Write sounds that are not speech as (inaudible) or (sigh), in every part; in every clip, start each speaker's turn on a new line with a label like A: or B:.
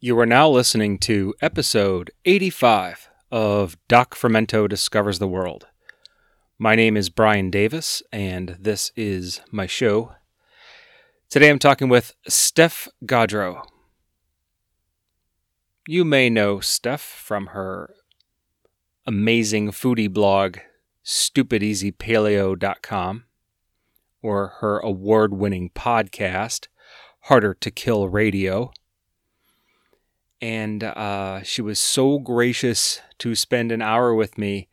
A: You are now listening to episode 85 of Doc Fermento Discovers the World. My name is Brian Davis, and this is my show. Today I'm talking with Steph Gaudreau. You may know Steph from her amazing foodie blog, stupideasypaleo.com, or her award winning podcast, Harder to Kill Radio and uh, she was so gracious to spend an hour with me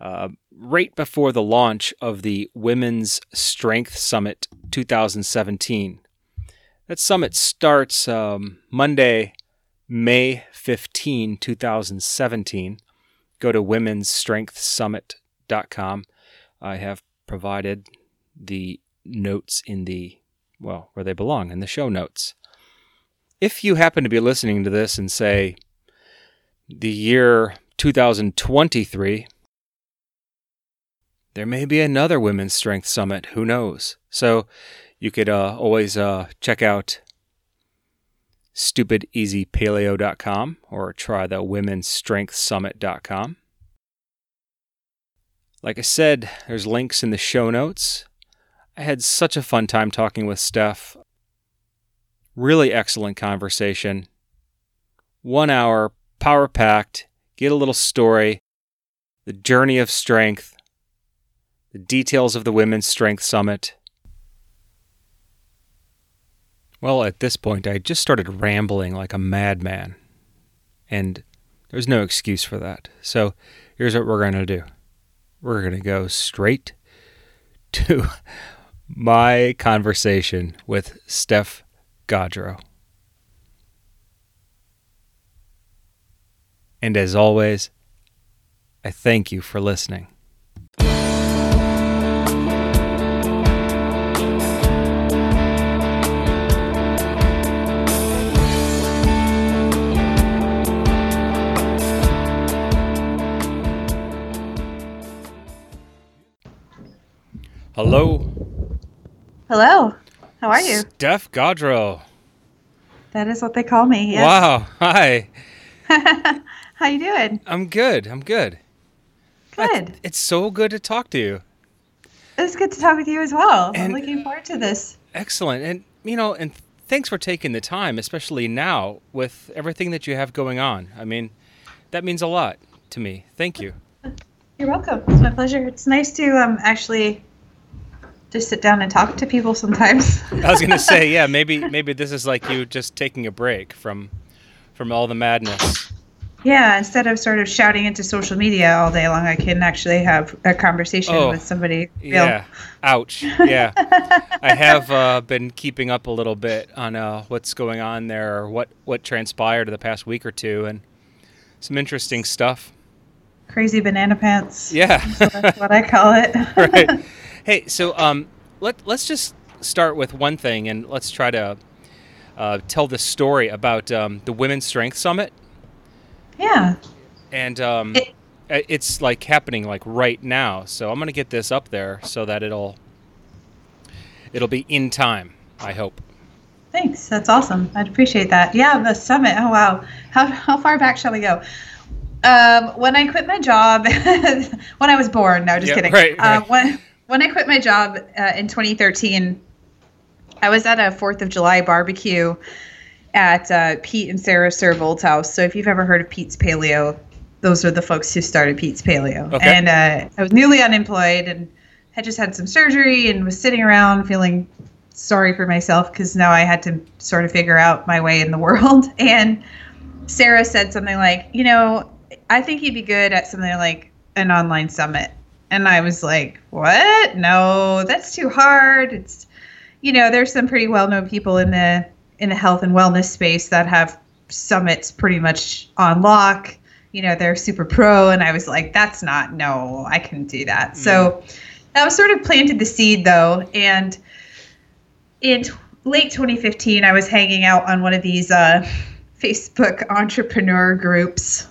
A: uh, right before the launch of the Women's Strength Summit 2017. That summit starts um, Monday, May 15, 2017. Go to womensstrengthsummit.com. I have provided the notes in the, well, where they belong, in the show notes if you happen to be listening to this and say the year 2023, there may be another Women's Strength Summit. Who knows? So you could uh, always uh, check out stupideasypaleo.com or try the womensstrengthsummit.com. Like I said, there's links in the show notes. I had such a fun time talking with Steph. Really excellent conversation. One hour, power packed, get a little story, the journey of strength, the details of the Women's Strength Summit. Well, at this point, I just started rambling like a madman. And there's no excuse for that. So here's what we're going to do we're going to go straight (laughs) to my conversation with Steph Gaudreau. And as always, I thank you for listening. Hello.
B: Hello. How are you?
A: Steph Gaudreau.
B: That is what they call me. Yes.
A: Wow. Hi. (laughs)
B: How you doing?
A: I'm good. I'm good.
B: Good.
A: It's so good to talk to you.
B: It's good to talk with you as well.
A: And-
B: I'm looking forward to this.
A: Excellent. And you know, and thanks for taking the time, especially now with everything that you have going on. I mean, that means a lot to me. Thank you. (laughs)
B: You're welcome. It's my pleasure. It's nice to um actually just sit down and talk to people sometimes.
A: I was going to say, yeah, maybe (laughs) maybe this is like you just taking a break from from all the madness.
B: yeah, instead of sort of shouting into social media all day long, I can actually have a conversation
A: Oh,
B: with somebody. real.
A: Yeah. Ouch. Yeah. I have uh, been keeping up a little bit on uh, what's going on there, or what what transpired in the past week or two, and some interesting stuff.
B: Crazy banana pants.
A: Yeah.
B: That's what I call it. (laughs)
A: right. Hey, so um, let let's just start with one thing, and let's try to uh, tell the story about um, the Women's Strength Summit,
B: yeah.
A: and um,
B: It-
A: it's like happening like right now. So I'm gonna get this up there so that it'll it'll be in time. I hope.
B: Thanks. That's awesome. I'd appreciate that. Yeah, the summit. Oh wow. How how far back shall we go? Um, when I quit my job, (laughs) when I was born. No, just
A: Yeah,
B: kidding.
A: right,
B: Uh,
A: right.
B: when when I quit my job uh, in 2013, I was at a Fourth of July barbecue at uh, Pete and Sarah Servold's house. So if you've ever heard of Pete's Paleo, those are the folks who started Pete's Paleo.
A: Okay.
B: And uh, I was newly unemployed and had just had some surgery and was sitting around feeling sorry for myself because now I had to sort of figure out my way in the (laughs) world. And Sarah said something like, you know, I think you'd be good at something like an online summit. And I was like, what? No, that's too hard. It's, you know, there's some pretty well-known people in the in the health and wellness space that have summits pretty much on lock. You know, they're super pro, and I was like, that's not no, I couldn't do that. So that was sort of planted the seed though, and in t- late 2015, I was hanging out on one of these uh, Facebook entrepreneur groups,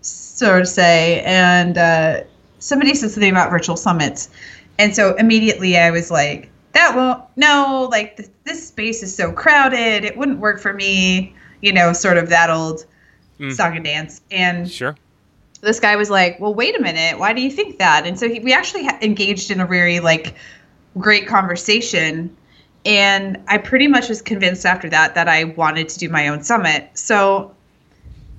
B: so to say, and uh, somebody said something about virtual summits, and so immediately I was like, that won't no, like th- this space is so crowded, it wouldn't work for me. you know, sort of that old mm. song and dance. And
A: sure.
B: This guy was like, "Well, wait a minute. Why do you think that?" And so he, we actually engaged in a very like great conversation and I pretty much was convinced after that that I wanted to do my own summit. So,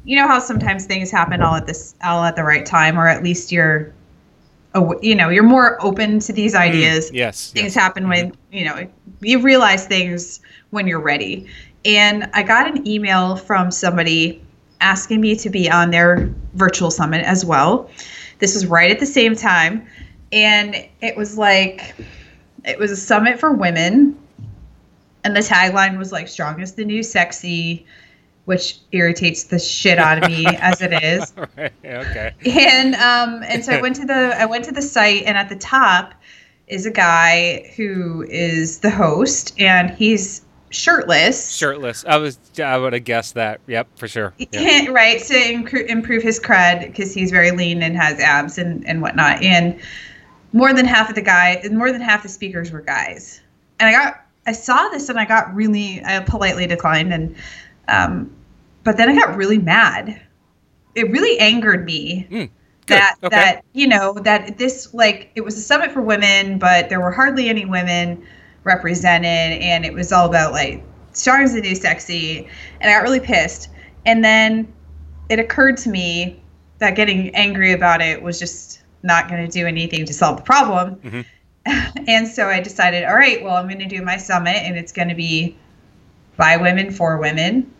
B: you know how sometimes things happen all at this all at the right time, or at least you're, you know, you're more open to these mm, ideas.
A: Mm, yes,
B: things
A: yes.
B: happen when mm-hmm. you know you realize things when you're ready. And I got an email from somebody asking me to be on their virtual summit as well. This was right at the same time, and it was like it was a summit for women and the tagline was like strongest the new sexy which irritates the shit out of me as it is. (laughs)
A: Right. okay.
B: And um and so i (laughs) went to the i went to the site and at the top is a guy who is the host and he's shirtless.
A: Shirtless. I was i would have guessed that. Yep for sure. Yep.
B: right to inc- improve his cred because he's very lean and has abs and and whatnot. And more than half of the guy more than half the speakers were guys. And i got I saw this and I got really, I politely declined, and um, but then I got really mad. It really angered me mm, that okay. that you know that this like it was a summit for women, but there were hardly any women represented, and it was all about like stars the new sexy, and I got really pissed. And then it occurred to me that getting angry about it was just not going to do anything to solve the problem. Mm-hmm (laughs) and so I decided, all right, well, I'm going to do my summit and it's going to be by women for women.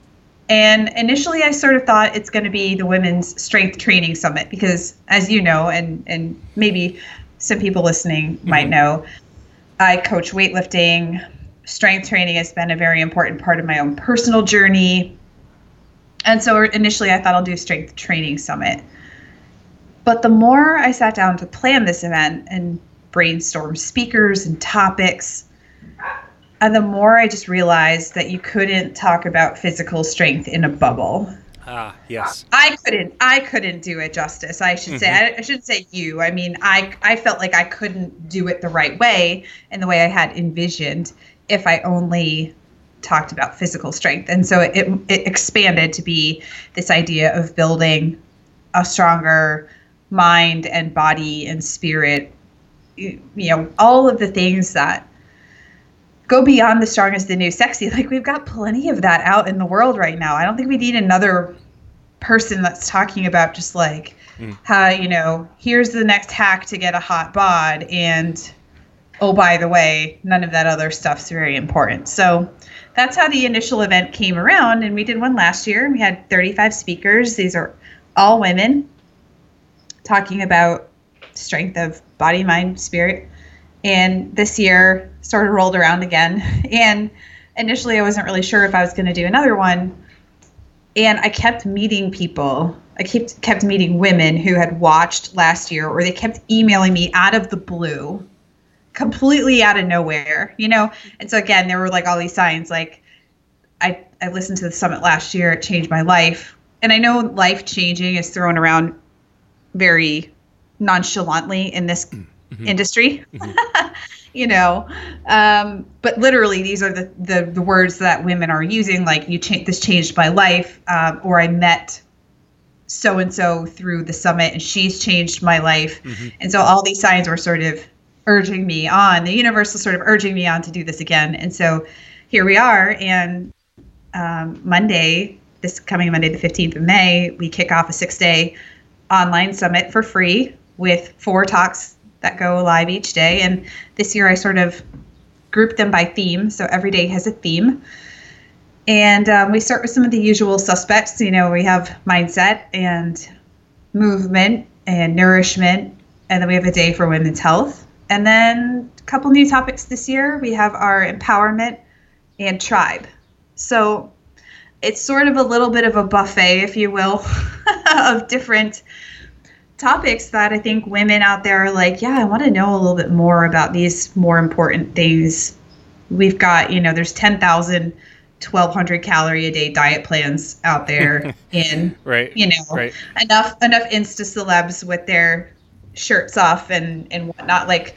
B: And initially, I sort of thought it's going to be the Women's Strength Training Summit because, as you know, and, and maybe some people listening mm-hmm. might know, I coach weightlifting. Strength training has been a very important part of my own personal journey. And so initially, I thought I'll do a Strength Training Summit. But the more I sat down to plan this event and brainstorm speakers and topics. And the more I just realized that you couldn't talk about physical strength in a bubble.
A: Ah, yes.
B: I couldn't. I couldn't do it justice. I should mm-hmm. say. I, I should say you. I mean, I I felt like I couldn't do it the right way and the way I had envisioned if I only talked about physical strength. And so it, it expanded to be this idea of building a stronger mind and body and spirit you know all of the things that go beyond the strong strongest the new sexy. (laughs) Like we've got plenty of that out in the world right now. I don't think we need another person that's talking about just like mm. how you know here's the next hack to get a hot bod and oh by the way none of that other stuff's very important. So that's how the initial event came around and we did one last year. We had 35 speakers. These are all women talking about strength of body, mind, spirit. And this year sort of rolled around again. (laughs) And initially, I wasn't really sure if I was going to do another one. And I kept meeting people. I kept kept meeting women who had watched last year, or they kept emailing me out of the blue, completely out of nowhere, you know. And so again, there were like all these signs, like I I listened to the summit last year, it changed my life. And I know life changing is thrown around very nonchalantly in this mm. Mm-hmm. industry. Mm-hmm. (laughs) you know, um, but literally these are the, the, the words that women are using. Like you cha- this changed my life, um, or I met so and so through the summit, and she's changed my life. Mm-hmm. And so all these signs were sort of urging me on. The universe was sort of urging me on to do this again. And so here we are. And um, Monday, this coming Monday, the 15th of May, we kick off a six day online summit for free with four talks that go live each day. And this year I sort of grouped them by theme. So every day has a theme. And um, we start with some of the usual suspects. You know, we have mindset and movement and nourishment. And then we have a day for women's health. And then a couple new topics this year. We have our empowerment and tribe. So it's sort of a little bit of a buffet, if you will, (laughs) of different topics that I think women out there are like, yeah, I want to know a little bit more about these more important things. We've got, you know, there's 10,000, 1,200 calorie a day diet plans out there (laughs) in,
A: right,
B: you know,
A: right.
B: enough, enough Insta celebs with their shirts off and, and whatnot. Like,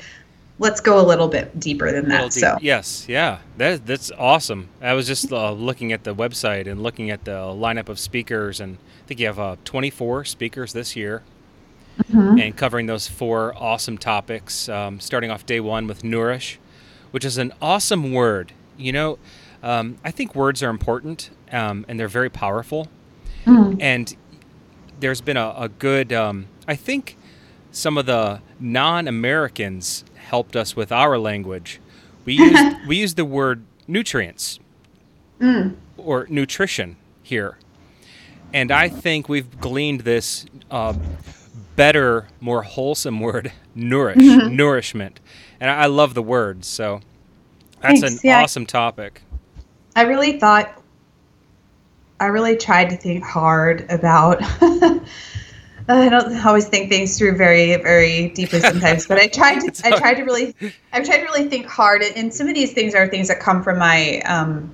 B: let's go a little bit deeper than that. So
A: yes, yeah, that that's awesome. I was just uh, looking at the website and looking at the lineup of speakers, and I think you have uh, 24 speakers this year, mm-hmm. and covering those four awesome topics. Um, starting off day one with nourish, which is an awesome word. You know, um, I think words are important, um, and they're very powerful, mm. and there's been a, a good. Um, I think some of the non-Americans helped us with our language. We (laughs) used we used the word nutrients mm. or nutrition here, and I think we've gleaned this uh, better, more wholesome word, (laughs) nourish, mm-hmm. nourishment, and I, I, love the word. So that's Thanks. an yeah, awesome topic.
B: I really thought. I really tried to think hard about (laughs) I don't always think things through very, very deeply sometimes, but I tried to, (laughs) I tried to really, I tried to really think hard. And some of these things are things that come from my um,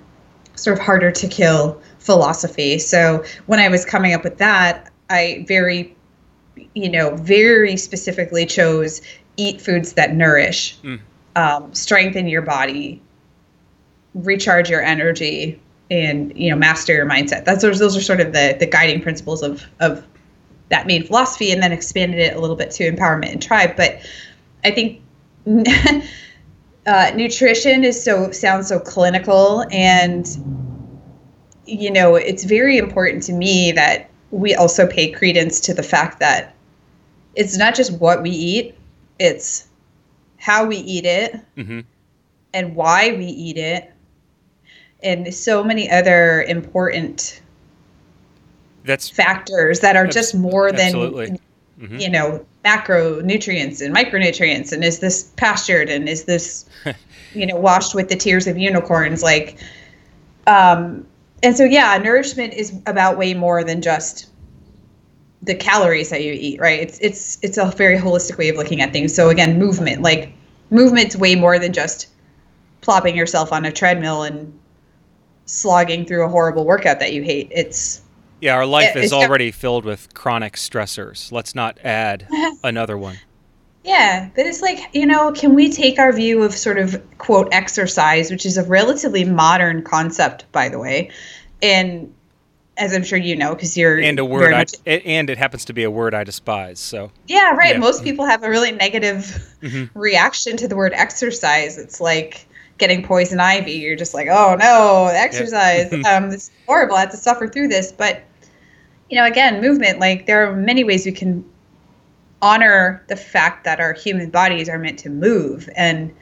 B: sort of harder to kill philosophy. So when I was coming up with that, I very, you know, very specifically chose eat foods that nourish, mm. um, strengthen your body, recharge your energy, and you know, master your mindset. That's those, those are sort of the the guiding principles of of that main philosophy and then expanded it a little bit to empowerment and tribe. But I think (laughs) uh, nutrition is so sounds so clinical and you know it's very important to me that we also pay credence to the fact that it's not just what we eat it's how we eat it mm-hmm. and why we eat it and so many other important
A: that's
B: factors that are just more than mm-hmm. you know macronutrients and micronutrients and is this pastured and is this (laughs) you know washed with the tears of unicorns like um and so yeah nourishment is about way more than just the calories that you eat right it's it's it's a very holistic way of looking at things so again movement like movement's way more than just plopping yourself on a treadmill and slogging through a horrible workout that you hate it's
A: yeah, our life is already filled with chronic stressors. Let's not add (laughs) another one.
B: Yeah, but it's like, you know, can we take our view of sort of quote exercise, which is a relatively modern concept, by the way, and as I'm sure you know, because you're
A: and a word, I, and it happens to be a word I despise. So
B: yeah, right. Yeah. Most people have a really negative mm-hmm. (laughs) reaction to the word exercise. It's like getting poison ivy. You're just like, oh no, exercise. (laughs) Um, it's horrible. I have to suffer through this, but you know, again, movement, like there are many ways we can honor the fact that our human bodies are meant to move and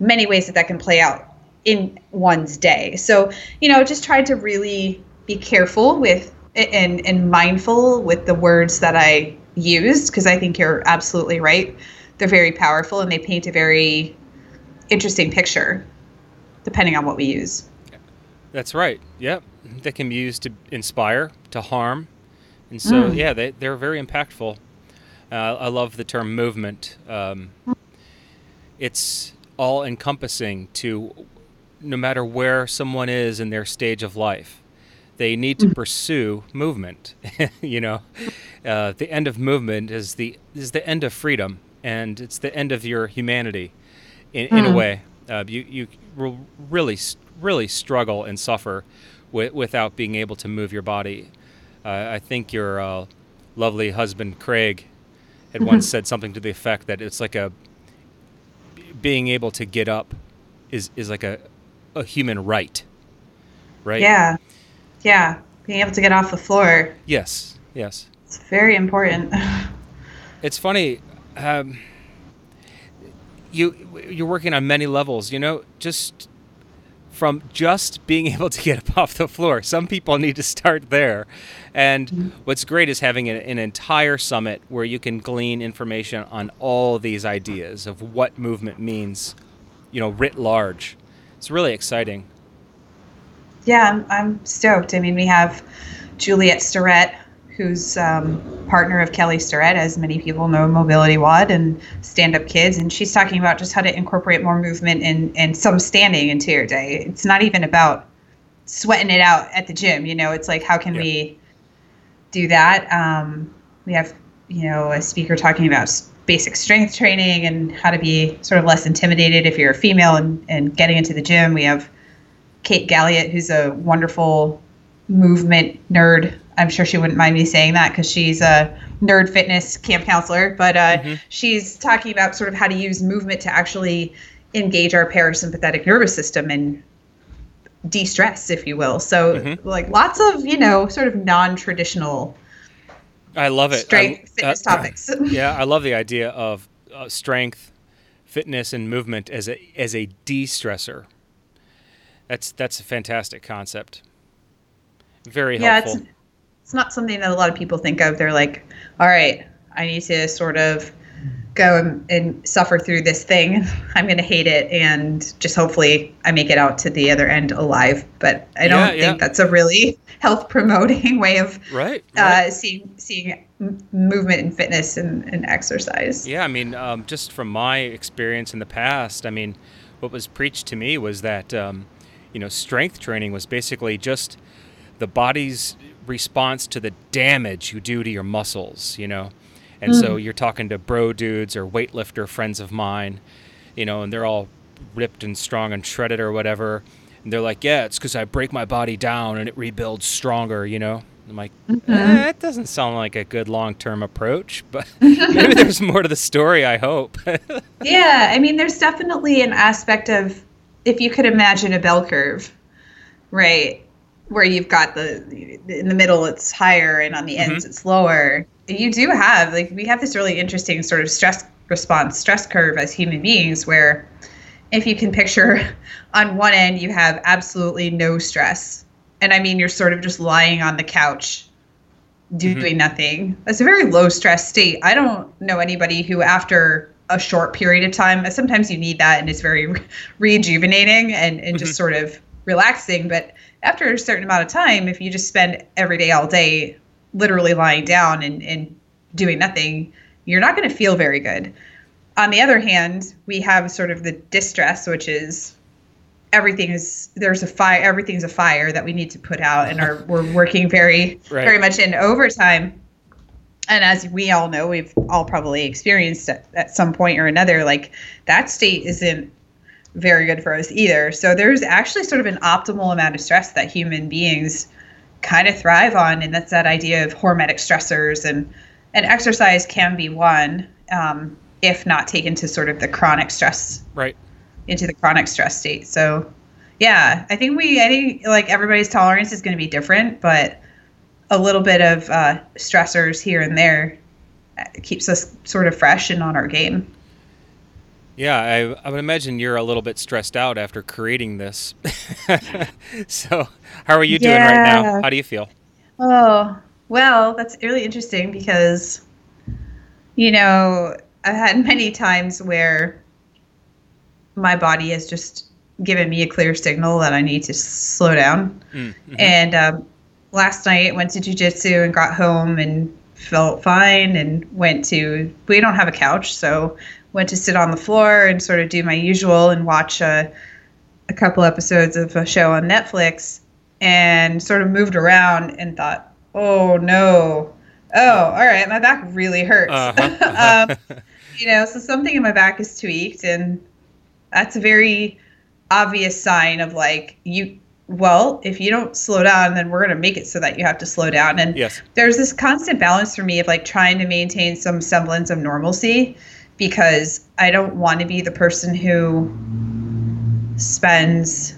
B: many ways that that can play out in one's day. So, you know, just try to really be careful with and, and mindful with the words that I used because I think you're absolutely right. They're very powerful and they paint a very interesting picture depending on what we use.
A: That's right. Yep. They can be used to inspire, to harm, and so, mm. yeah, they, they're very impactful. Uh, I love the term movement. Um, it's all encompassing to no matter where someone is in their stage of life. They need to mm. pursue movement. (laughs) you know, uh, the end of movement is the is the end of freedom, and it's the end of your humanity, in, in a mm. way. Uh, you you really really struggle and suffer w- without being able to move your body. Uh, I think your uh, lovely husband Craig had mm-hmm. once said something to the effect that it's like a being able to get up is is like a a human right, right?
B: Yeah, yeah. Being able to get off the floor.
A: Yes, yes.
B: It's very important. (laughs)
A: it's funny. Um, you you're working on many levels. You know, just from just being (laughs) able to get up off the floor. Some people need to start there. And mm-hmm. what's great is having an, an, entire summit where you can glean information on all these ideas of what movement means, you know, writ large. It's really exciting.
B: Yeah, I'm, I'm stoked. I mean, we have Juliet Starrett who's um, partner of Kelly Starrett, as many people know, Mobility WOD and Stand Up Kids, and she's talking about just how to incorporate more movement and and some standing into your day. It's not even about sweating it out at the gym, you know. It's like how can yeah. we do that? Um, we have you know, a speaker talking about basic strength training and how to be sort of less intimidated if you're a female and, and getting into the gym. We have Kate Galliett, who's a wonderful movement nerd. I'm sure she wouldn't mind me saying that because she's a nerd fitness camp counselor, but uh, mm-hmm. she's talking about sort of how to use movement to actually engage our parasympathetic nervous system and de-stress, if you will. So, mm-hmm. like lots of you know, sort of non-traditional.
A: I love it.
B: Strength I, fitness uh, (clears throat) topics. (laughs)
A: yeah, I love the idea of uh, strength, fitness, and movement as a as a de-stressor. That's that's a fantastic concept. Very helpful.
B: Yeah, it's, it's not something that a lot of people think of. They're like, all right, I need to sort of go and, and suffer through this thing. (laughs) I'm going to hate it, and just hopefully I make it out to the other end alive. But I don't yeah, think yeah. that's a really (laughs) health promoting (laughs) way of
A: right, right.
B: Uh, seeing seeing movement and fitness and, and exercise.
A: Yeah, I mean, um, just from my experience in the past, I mean, what was preached to me was that um, you know strength training was basically just the body's response to the damage you do to your muscles. You know and mm. so you're talking to bro dudes or weightlifter friends of mine, you know, and they're all ripped and strong and shredded or whatever. And they're like, yeah, it's because I break my body down and it rebuilds stronger, you know? I'm like, mm-hmm. eh, that doesn't sound like a good long term approach, (laughs) but maybe (laughs) there's more to the story, I hope. (laughs)
B: yeah, I mean, there's definitely an aspect of if you could imagine a bell curve, right? Where you've got the in the middle it's higher and on the ends mm-hmm. it's lower you do have like we have this really interesting sort of stress response stress curve as human beings where if you can picture (laughs) on one end you have absolutely no stress and i mean you're sort of just lying on the couch doing mm-hmm. nothing that's a very low stress state i don't know anybody who after a short period of time sometimes you need that and it's very re- rejuvenating and, and mm-hmm. just sort of relaxing but after a certain amount of time if you just spend every day all day literally lying down and, and doing nothing, you're not going to feel very good. On the other hand, we have sort of the distress, which is everything is there's a fire everything's a fire that we need to put out and are we're working very (laughs) right. very much in overtime and as we all know we've all probably experienced at, at some point or another like that state isn't very good for us either so there's actually sort of an optimal amount of stress that human beings kind of thrive on, and that's that idea of hormetic stressors and and exercise can be one um, if not taken to sort of the chronic stress
A: right
B: into the chronic stress state. So yeah, I think we I think like everybody's tolerance is going to be different, but a little bit of uh, stressors here and there uh, keeps us sort of fresh and on our game.
A: Yeah, I, I would imagine you're a little bit stressed out after creating this. (laughs) so, how are you doing right now? How do you feel?
B: Oh, well, that's really interesting because, you know, I've had (laughs) many times where my body has just given me a clear signal that I need to slow down. Mm-hmm. And um, last night, went to jujitsu and got home and felt fine and went to, we don't have a couch, so went to sit on the floor and sort of do my usual and watch a, a couple episodes of a show on Netflix and sort of moved around and thought, oh no, oh, all right, my back really hurts. Uh-huh. (laughs) um, you know, so something in my back is tweaked, and that's a very obvious sign of like you. Well, if you don't slow down, then we're going to make it so that you have to slow down. And
A: yes.
B: there's this constant balance for me of like trying to maintain some semblance of normalcy because I don't want to be the person who spends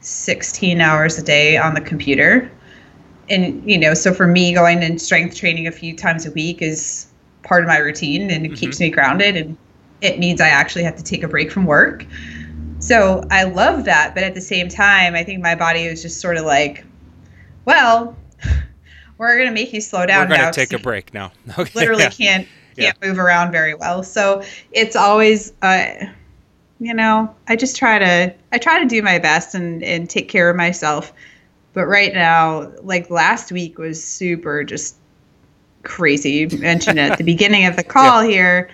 B: 16 hours a day on the computer. And, you know, so for me, going in strength training a few times a week is part of my routine and it mm-hmm. keeps me grounded and it means I actually have to take a break from work. So I love that. But at the same time, I think my body was just sort of like, well, (laughs) we're going to make you slow down.
A: We're going to take a break now. (laughs)
B: Okay. Literally yeah. can't can't yeah. move around very well. So it's always, uh, you know, I just try to I try to do my best and and take care of myself. But right now, like last week was super just crazy. You mentioned at the (laughs) beginning of the call yeah. here.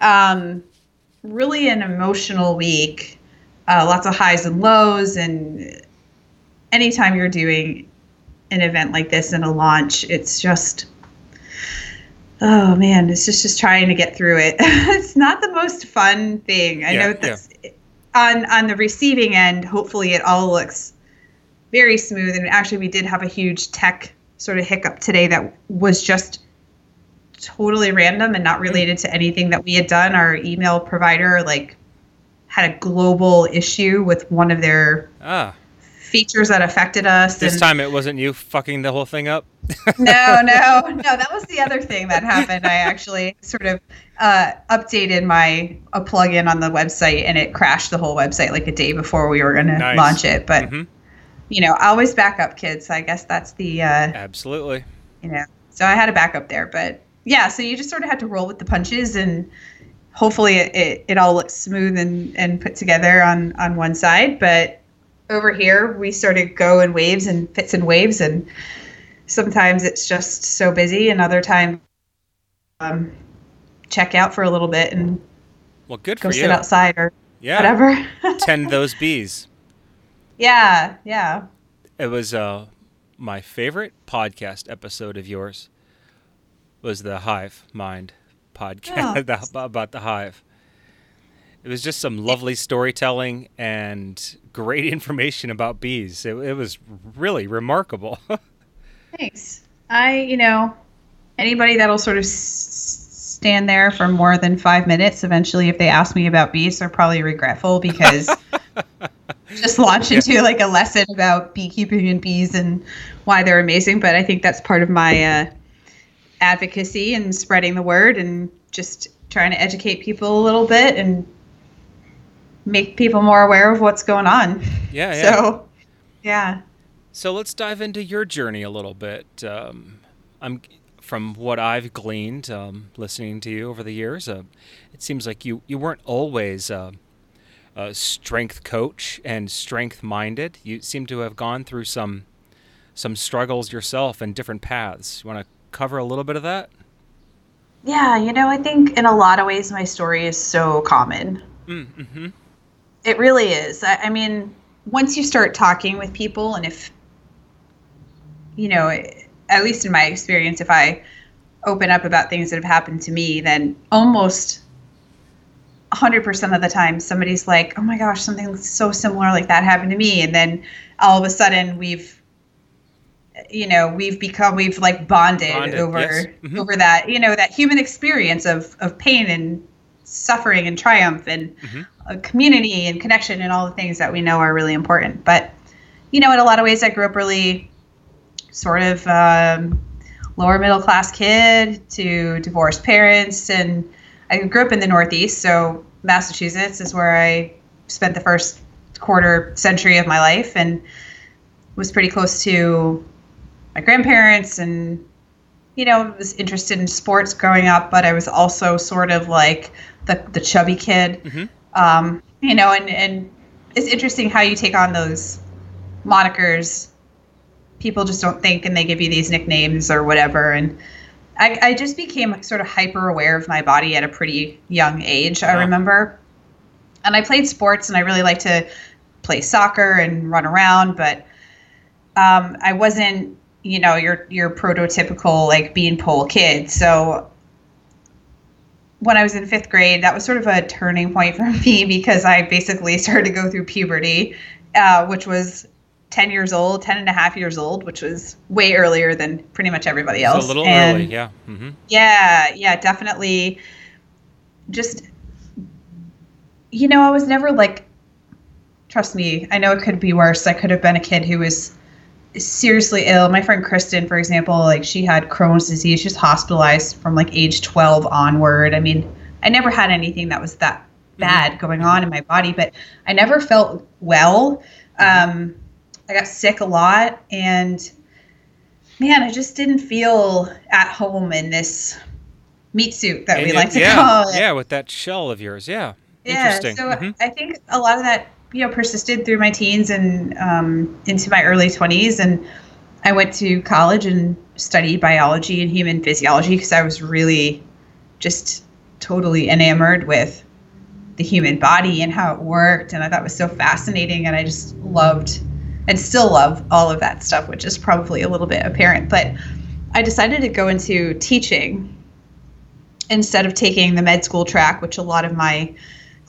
B: Um, really an emotional week. Uh, lots of highs and lows, and anytime you're doing an event like this in a launch, it's just oh man, it's just just trying to get through it. (laughs) it's not the most fun thing. I
A: Yeah,
B: know that's on on the receiving end. Hopefully, it all looks very smooth. And actually, we did have a huge tech sort of hiccup today that was just totally random and not related to anything that we had done. Our email provider like had a global issue with one of their
A: Ah,
B: features that affected us.
A: this
B: and-
A: time it wasn't you fucking the whole thing up.
B: no, no, (laughs) no. That was the other thing that happened. I actually sort of uh, updated my a plugin on the website, and it crashed the whole website like a day before we were going to launch it. But
A: Mhm.
B: you know, always back up, kids. I guess that's the uh,
A: Absolutely.
B: you know. So I had a backup there, but yeah. So you just sort of had to roll with the punches, and hopefully it, it, it all looks smooth and, and put together on on one side. But over here, we sort of go in waves and fits and waves, and sometimes it's just so busy, and other times um, check out for a little bit and
A: Well, good
B: go
A: for
B: sit
A: you.
B: outside or
A: Yeah.
B: whatever. (laughs)
A: Tend those bees.
B: yeah, yeah.
A: It was uh, my favorite podcast episode of yours. Was the Hive Mind podcast the- (laughs) about the Hive. It was just some lovely storytelling and great (laughs) information about bees. It, it was really remarkable. (laughs)
B: Thanks. I, you know, anybody that'll sort of s- stand there for more than five minutes, eventually, if they ask me about bees, they're probably regretful because (laughs) just launch into like a lesson about beekeeping and bees and why they're amazing. But I think that's part of my uh, advocacy and spreading the word and just trying to educate people a little bit and make people more aware of what's going on.
A: yeah, yeah.
B: So, yeah.
A: So let's dive into your journey a little bit. Um, I'm from what I've gleaned, um, listening to you over the years. Uh, it seems like you you weren't always uh, a strength coach and strength minded. You seem to have gone through some some struggles yourself and different paths. You want to cover a little bit of that?
B: Yeah, you know, I think in a lot of ways my story is so common.
A: Mm-hmm.
B: It really is. I, I mean, once you start talking with people, and if, you know, at least in my experience, if I open up about things that have happened to me, then almost 100% of the time somebody's like, oh my gosh, something so similar like that happened to me. And then all of a sudden we've, you know, we've become, we've like bonded,
A: Bonded,
B: over,
A: yes. Mhm.
B: over that, you know, that human experience of, of pain and suffering and triumph and
A: Mhm.
B: a community and connection and all the things that we know are really important. But, you know, in a lot of ways, I grew up really sort of um, lower middle class kid to divorced parents. And I grew up in the Northeast. So, Massachusetts is where I spent the first quarter century of my life and was pretty close to my grandparents and you know was interested in sports growing up but i was also sort of like the, the chubby kid.
A: Mhm.
B: um, you know and, and it's interesting how you take on those monikers. People just don't think and they give you these nicknames or whatever. And i, I just became sort of hyper aware of my body at a pretty young age i remember. And i played sports and i really liked to play soccer and run around but um, i wasn't you know your your prototypical like beanpole kid. So when I was in fifth grade, that was sort of a turning point for (laughs) me because I basically started to go through puberty, uh, which was 10 years old, 10 and a half years old, which was way earlier than pretty much everybody
A: It's
B: else.
A: a little
B: And
A: early, yeah. hmm
B: Yeah, yeah, definitely. Just, you know, I was never like, trust me, I know it could be worse. I could have been a kid who was seriously ill. My friend Kristen, for example, like she had Crohn's disease. She was hospitalized from like age 12 onward. I mean, I never had anything that was that bad going on in my body, but I never felt well. Um, I got sick a lot and man, I just didn't feel at home in this meat suit that
A: And
B: we
A: it-
B: like to
A: yeah,
B: call it.
A: Yeah, with that shell of yours. Yeah.
B: Yeah,
A: Interesting.
B: so
A: Mhm.
B: I think a lot of that, you know, persisted through my teens and um, into my early 20s. And I went to college and studied biology and human physiology because I was really just totally enamored with the human body and how it worked. And I thought it was so fascinating. And I just loved and still love all of that stuff, which is probably a little bit apparent. But I decided to go into teaching instead of taking the med school track, which a lot of my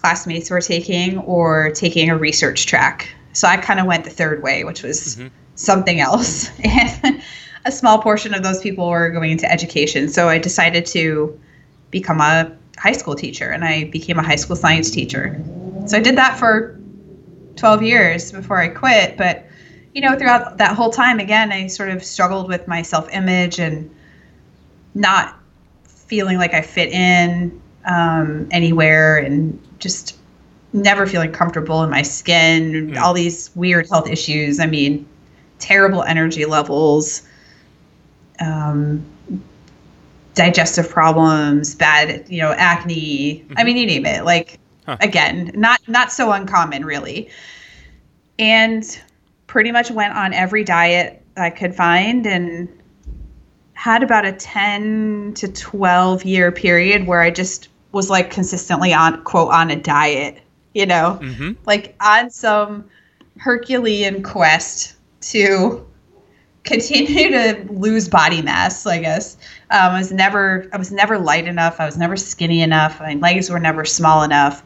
B: classmates were taking, or taking a research track. So I kind of went the third way, which was mm-hmm. something else. (laughs) And a small portion of those people were going into education. So I decided to become a high school teacher and I became a high school science teacher. So I did that for 12 years before I quit. But, you know, throughout that whole time, again, I sort of struggled with my self image and not feeling like I fit in um, anywhere and just never feeling comfortable in my skin, mm. all these weird health issues. I mean, terrible energy levels, um, digestive problems, bad, you know, acne. Mm-hmm. I mean, you name it. Like, huh. again, not not so uncommon, really. And pretty much went on every diet I could find and had about a 10 to 12 year period where I just was like consistently on quote on a diet, you know, mm-hmm. like on some Herculean quest to continue to lose body mass. I guess um, I was never I was never light enough. I was never skinny enough. My legs were never small enough.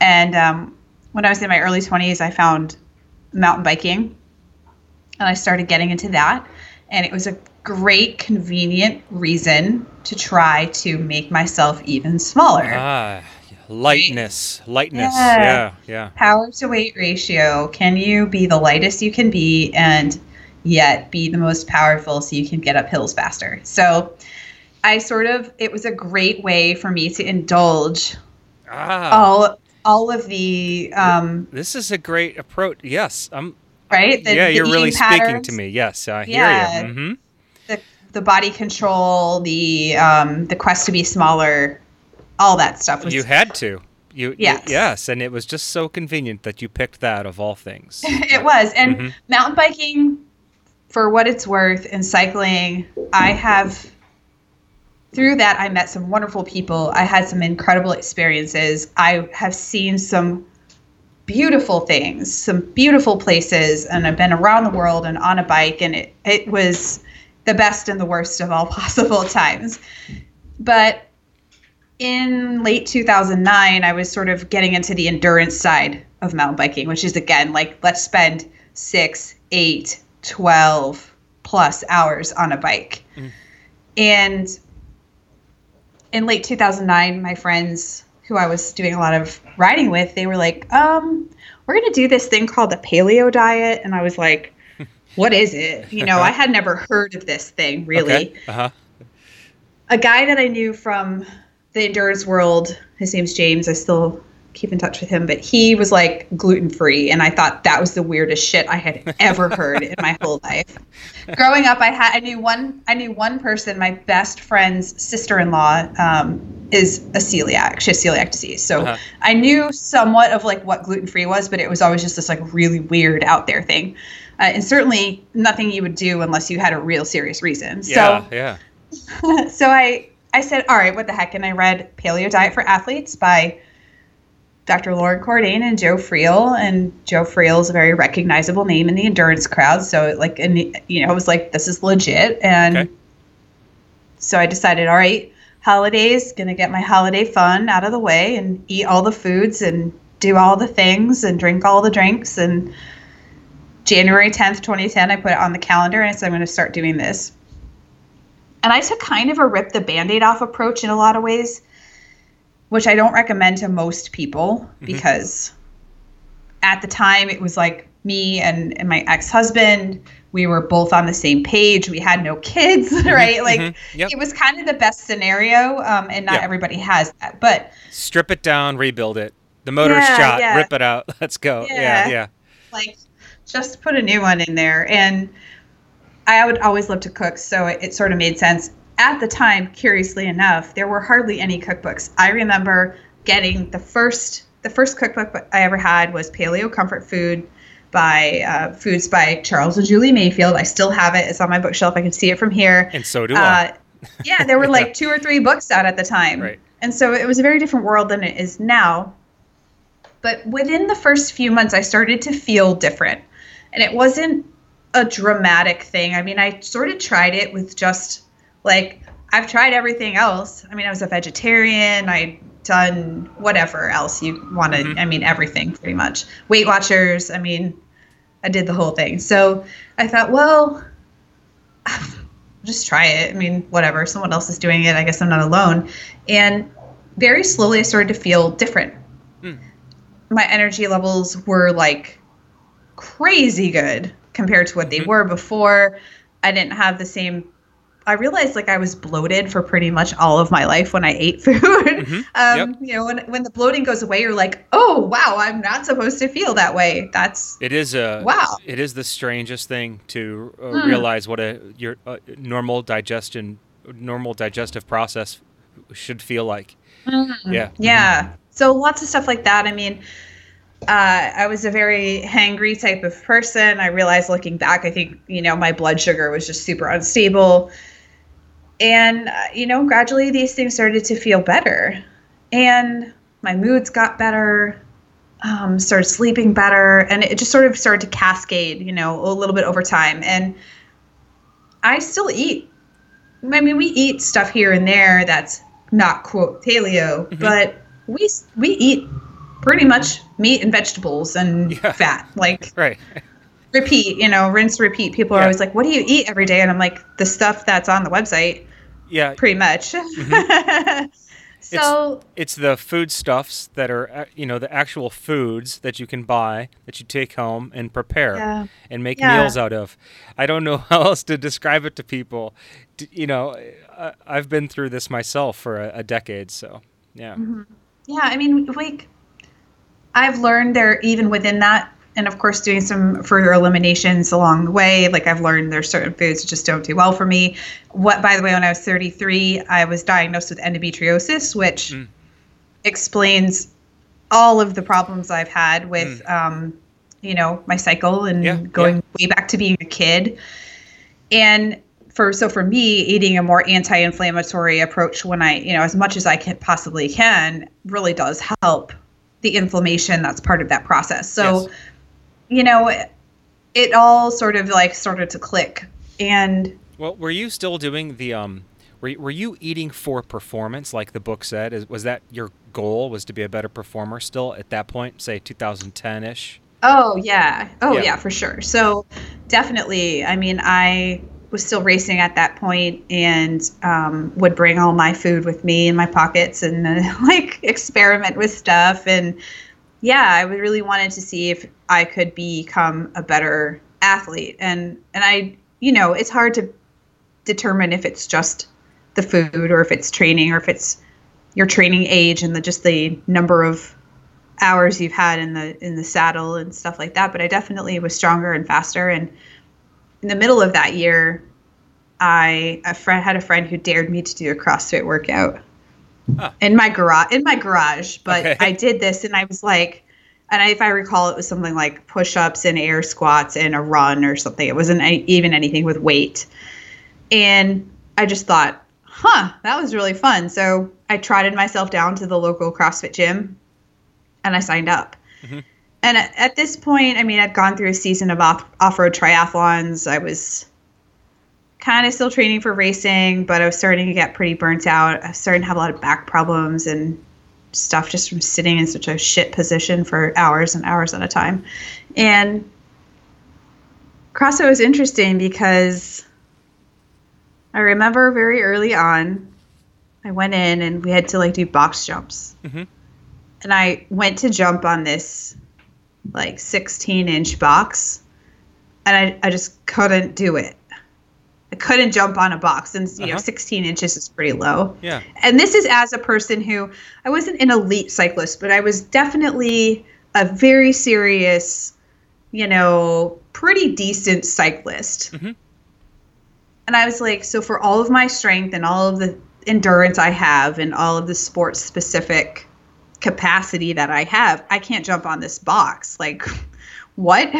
B: And um, when I was in my early 20s, I found mountain biking, and I started getting into that. And it was a great, convenient reason to try to make myself even smaller.
A: Ah, lightness, lightness. Yeah. yeah, yeah.
B: Power to weight ratio. Can you be the lightest you can be and yet be the most powerful so you can get up hills faster? So I sort of, it was a great way for me to indulge ah. all all of the um
A: this is a great approach yes i'm
B: right
A: the, yeah the you're really patterns. speaking to me yes i hear yeah. you mm-hmm
B: the body control, the um, the quest to be smaller, all that stuff.
A: Was, you had to. You, yes. yes, and it was just so convenient that you picked that of all things. (laughs)
B: it was, and mm-hmm. mountain biking, for what it's worth, and cycling, I have. Through that, I met some wonderful people. I had some incredible experiences. I have seen some beautiful things, some beautiful places, and I've been around the world and on a bike, and it it was the best and the worst of all (laughs) possible times. But in late 2009, I was sort of getting into the endurance side of mountain biking, which is again like let's spend six, eight, 12 plus hours on a bike. Mm. And in late 2009, my friends who I was doing a lot of riding with, they were like, um, we're going to do this thing called the paleo diet. And I was like, what is it? You know, I had never heard of this thing really. Okay. Uh-huh. A guy that I knew from the endurance world, his name's James. I still keep in touch with him, but he was like gluten free, and I thought that was the weirdest shit I had ever heard in my whole life. Growing up, I had I knew one I knew one person. My best friend's sister in law um, is a celiac. She has celiac disease, so uh-huh. I knew somewhat of like what gluten free was, but it was always just this like really weird out there thing uh, and certainly nothing you would do unless you had a real serious reason.
A: Yeah, so,
B: yeah. (laughs) so I I said, all right, what the heck? And I read Paleo Diet for Athletes by Dr. Loren Cordain and Joe Friel. And Joe Friel is a very recognizable name in the endurance crowd. So like, and you know, I was like, this is legit. And okay. so I decided, all right, holidays, gonna get my holiday fun out of the way and eat all the foods and do all the things and drink all the drinks and January 10th, 2010, I put it on the calendar and I said, I'm going to start doing this. And I took kind of a rip the band aid off approach in a lot of ways, which I don't recommend to most people mm-hmm. because at the time it was like me and, and my ex husband. We were both on the same page. We had no kids, (laughs) mm-hmm. right? Like mm-hmm. yep. it was kind of the best scenario, um, and not yep. everybody has that. But
A: strip it down, rebuild it. The motor's yeah, shot. Yeah. Rip it out. (laughs) Let's go. Yeah, yeah. yeah.
B: Like just put a new one in there. And I would always love to cook, so it, it, sort of made sense. At the time, curiously enough, there were hardly any cookbooks. I remember getting the first the first cookbook I ever had was Paleo Comfort Food by uh, Foods by Charles and Julie Mayfield. I still have it. It's on my bookshelf. I can see it from here.
A: And so do uh, I. (laughs)
B: yeah, there were like (laughs) two or three books out at the time.
A: Right.
B: And so it was a very different world than it is now. But within the first few months, I started to feel different and it wasn't a dramatic thing. I mean, I sort of tried it with just like I've tried everything else. I mean, I was a vegetarian. I'd done whatever else you want to.
A: Mhm.
B: I mean, everything pretty much. Weight Watchers. I mean, I did the whole thing. So I thought, well, (sighs) just try it. I mean, whatever. Someone else is doing it. I guess I'm not alone. And very slowly, I started to feel different.
A: Hmm.
B: My energy levels were like crazy good compared to what they
A: Mhm.
B: were before. I didn't have the same. I realized like I was bloated for pretty much all of my life when I (laughs) ate food.
A: Mhm. (laughs)
B: Um,
A: Yep.
B: You know, when when the bloating goes away, you're like, oh wow, I'm not supposed to feel that way. That's
A: It is a
B: Wow.
A: It is the strangest thing to uh,
B: Hmm.
A: realize what a your uh, normal digestion, normal digestive process should feel like. Yeah.
B: Yeah. So lots of stuff like that. I mean, uh, I was a very hangry type of person. I realized looking back, I think, you know, my blood sugar was just super unstable. And, uh, you know, gradually these things started to feel better. And my moods got better, um, started sleeping better. And it just sort of started to cascade, you know, a little bit over time. And I still eat. I mean, we eat stuff here and there that's not quote paleo,
A: Mhm.
B: but we we eat pretty much meat and vegetables and
A: Yeah.
B: fat. Like (laughs)
A: Right.
B: repeat, you know, rinse, repeat. People are always like, "What do you eat every day?" And I'm like, "The stuff that's on the website,
A: Yeah.
B: pretty much."
A: Mm-hmm. (laughs)
B: so
A: It's the foodstuffs that are, uh, you know, the actual foods that you can buy that you take home and prepare
B: yeah,
A: and make
B: Yeah.
A: meals out of. I don't know (laughs) how else to describe it to people. You know, I've been through this myself for a, a decade, so yeah.
B: yeah. I mean, like I've learned there even within that, and of course, doing some further eliminations along the way. Like I've learned there's certain foods that just don't do well for me. What, by the way, when I was 33, I was diagnosed with endometriosis, which
A: Mm.
B: explains all of the problems I've had with, um, you know, my cycle and
A: Mm. Yeah,
B: going way back to being a kid. And for so for me, eating a more anti-inflammatory approach when I, you know, as much as I can possibly can, really does help the inflammation that's part of that process. So,
A: Yes.
B: you know, it, it all sort of like started to click. And
A: Well, were you still doing the um? Were you, were you eating for performance, like the book said? Is, was that your goal? Was to be a better performer still at that point, say 2010 ish?
B: Oh yeah. Oh
A: Yeah.
B: yeah. for sure. So definitely. I mean, I was still racing at that point and um, would bring all my food with me in my pockets and uh, (laughs) like experiment with stuff. And yeah, I really wanted to see if I could become a better athlete. And and I, you know, it's hard to determine if it's just the food or if it's training or if it's your training age and the just the number of hours you've had in the in the saddle and stuff like that but i definitely was stronger and faster and in the middle of that year i a friend had a friend who dared me to do a crossfit workout
A: Huh.
B: in my garage in my garage but
A: Okay.
B: i did this and i was like and I, if i recall it was something like push-ups and air squats and a run or something it wasn't any, even anything with weight and i just thought huh that was really fun so i trotted myself down to the local crossfit gym and I signed up.
A: Mhm.
B: And at, at this point, I mean, I'd gone through a season of off off road triathlons. I was kind of still training for racing, but I was starting to get pretty burnt out. I was starting to have a lot of back problems and stuff just from sitting in such a shit position for hours and hours at a time. And CrossFit was interesting because I remember very early on, I went in and we had to like do box jumps
A: Mm-hmm.
B: and I went to jump on this like 16 inch box and I, I just couldn't do it. I couldn't jump on a box and you know
A: Uh-huh.
B: 16 inches is pretty low.
A: Yeah.
B: And this is as a person who I wasn't an elite cyclist, but I was definitely a very serious, you know, pretty decent cyclist.
A: Mhm.
B: And I was like, so for all of my strength and all of the endurance I have and all of the sports specific capacity that I have, I can't jump on this box. Like, what?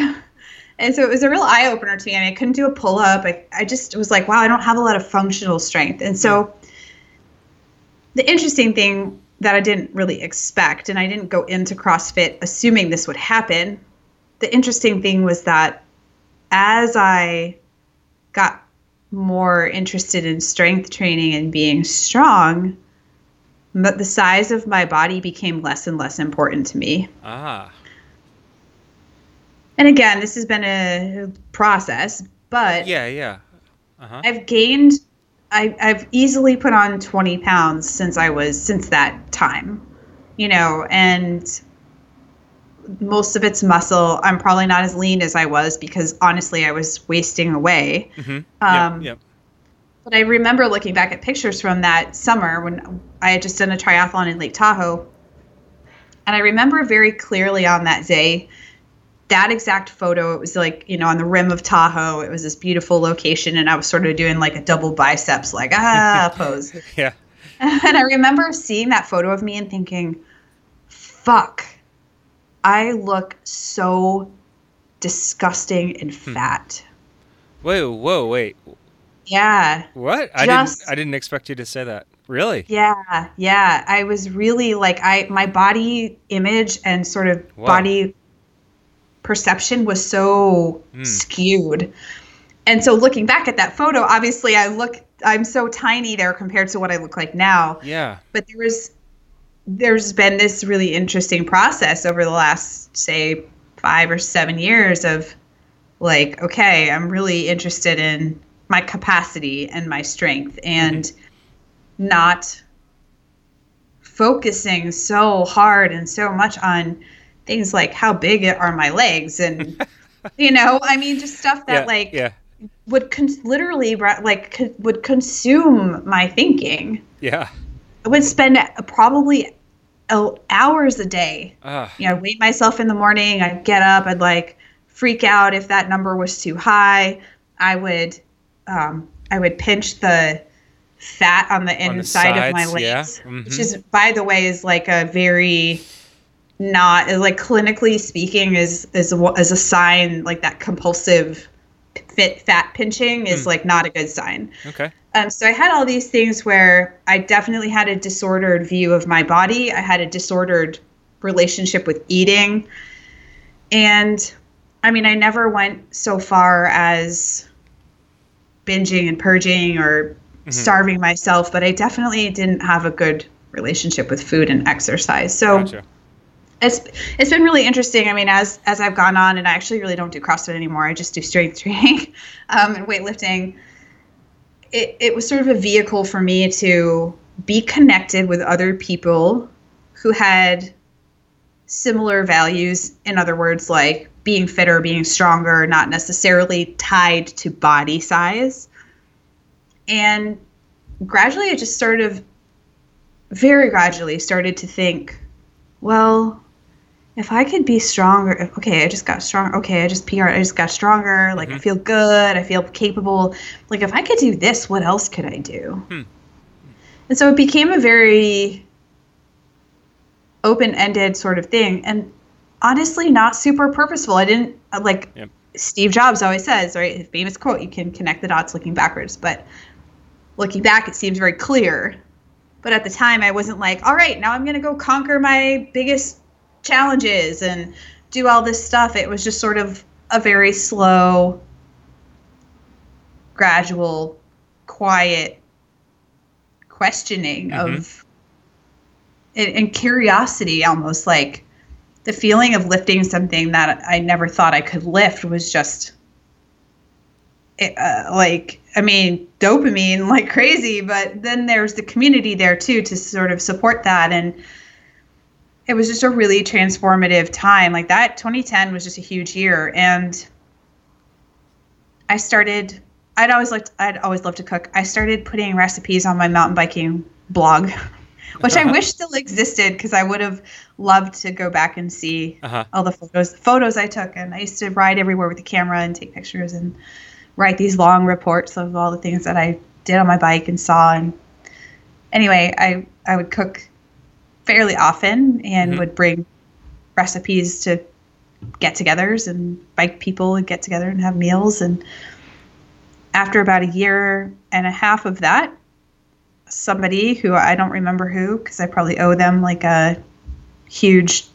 B: And so it was a real eye opener to me. I mean, I couldn't do a pull up. I, I just was like, wow, I don't have a lot of functional strength. And so the interesting thing that I didn't really expect, and I didn't go into CrossFit assuming this would happen. The interesting thing was that as I got more interested in strength training and being strong, but the size of my body became less and less important to me.
A: Ah.
B: And again, this has been a process, but
A: Yeah, yeah. Uh-huh.
B: I've gained I, I've easily put on 20 pounds since I was since that time, you know, and most of it's muscle. I'm probably not as lean as I was because honestly, I was wasting away.
A: Mm-hmm.
B: Um,
A: yep, yep.
B: But I remember looking back at pictures from that summer when I had just done a triathlon in Lake Tahoe. And I remember very clearly on that day, that exact photo, it was like, you know, on the rim of Tahoe. It was this beautiful location. And I was sort of doing like a double biceps, like, ah, (laughs) pose.
A: Yeah. (laughs)
B: And I remember seeing that photo of me and thinking, fuck, I look so disgusting and
A: Hmm.
B: fat.
A: Whoa, whoa, wait.
B: Yeah.
A: What? I didn't I didn't expect you to say that. Really?
B: Yeah, yeah. I was really like I my body image and sort of
A: Whoa.
B: body perception was so
A: Mm.
B: skewed. And so looking back at that photo, obviously I look I'm so tiny there compared to what I look like now.
A: Yeah.
B: But there was there's been this really interesting process over the last say 5 or 7 years of like okay, I'm really interested in my capacity and my strength and not focusing so hard and so much on things like how big are my legs and (laughs) you know i mean just stuff that
A: yeah,
B: like
A: Yeah.
B: would con- literally like co- would consume my thinking
A: Yeah.
B: i would spend probably hours a day
A: Ah.
B: you know, I'd weigh myself in the morning. I'd get up. I'd like freak out if that number was too high. I would, um, I would pinch the fat on the
A: On the
B: inside of my
A: sides, yeah.
B: legs, which is, by the way, is like a very not like clinically speaking is is is a sign like that compulsive fit fat pinching is
A: Hmm.
B: like not a good sign.
A: Okay.
B: Um, so I had all these things where I definitely had a disordered view of my body. I had a disordered relationship with eating. And I mean, I never went so far as binging and purging or starving myself, but I definitely didn't have a good relationship with food and exercise. So
A: Gotcha.
B: it's it's been really interesting. I mean, as as I've gone on, and I actually really don't do CrossFit anymore. I just do strength (laughs) training um, and weightlifting. It it was sort of a vehicle for me to be connected with other people who had similar values. In other words, like being fitter, being stronger, not necessarily tied to body size. And gradually, I just sort of, very gradually, started to think, well, if I could be stronger, okay, I just got strong. Okay, I just PR, I just got stronger. Like I
A: Mhm.
B: feel good. I feel capable. Like if I could do this, what else could I do?
A: Hmm.
B: And so it became a very open-ended sort of thing, and honestly, not super purposeful. I didn't uh, like
A: Yep.
B: Steve Jobs always says, right? His famous quote: "You can connect the dots looking backwards," but looking back, it seems very clear. But at the time, I wasn't like, all right, now I'm going to go conquer my biggest challenges and do all this stuff. It was just sort of a very slow, gradual, quiet questioning of and, and curiosity almost like the feeling of lifting something that I never thought I could lift was just it, uh, like I mean dopamine (laughs) like crazy, but then there's the community there too to sort of support that and it was just a really transformative time. Like that 2010 was just a huge year and I started I'd always liked I'd always loved to cook. I started putting recipes on my mountain biking blog, (laughs) which I wish still existed because I would have loved to go back and see
A: Uh-huh.
B: all the photos photos I took and I used to ride everywhere with the camera and take pictures and write these long reports of all the things that I did on my bike and saw and anyway I I would cook fairly often and
A: Mhm.
B: would bring recipes to get-togethers and bike people would get together and have meals and after about a year and a half of that somebody who I don't remember who because I probably owe them like a huge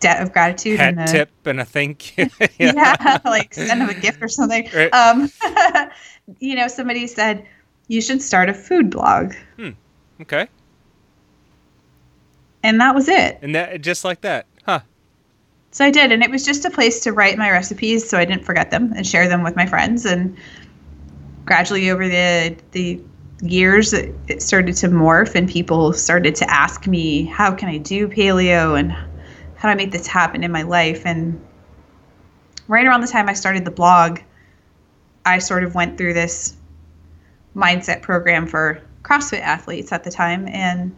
B: debt of gratitude
A: Hat
B: and a,
A: tip and a thank you. (laughs) (laughs)
B: yeah. like send them a gift or something. (laughs)
A: Right.
B: Um, you know, somebody said you should start a food blog,
A: Okay.
B: and that was it.
A: And that just like that. Huh.
B: So I did, and it was just a place to write my recipes so I didn't forget them and share them with my friends. And gradually over the the years, it, it started to morph, and people started to ask me, "How can I do paleo?" and "How do I make this happen in my life?" And right around the time I started the blog, I sort of went through this mindset program for CrossFit athletes at the time, and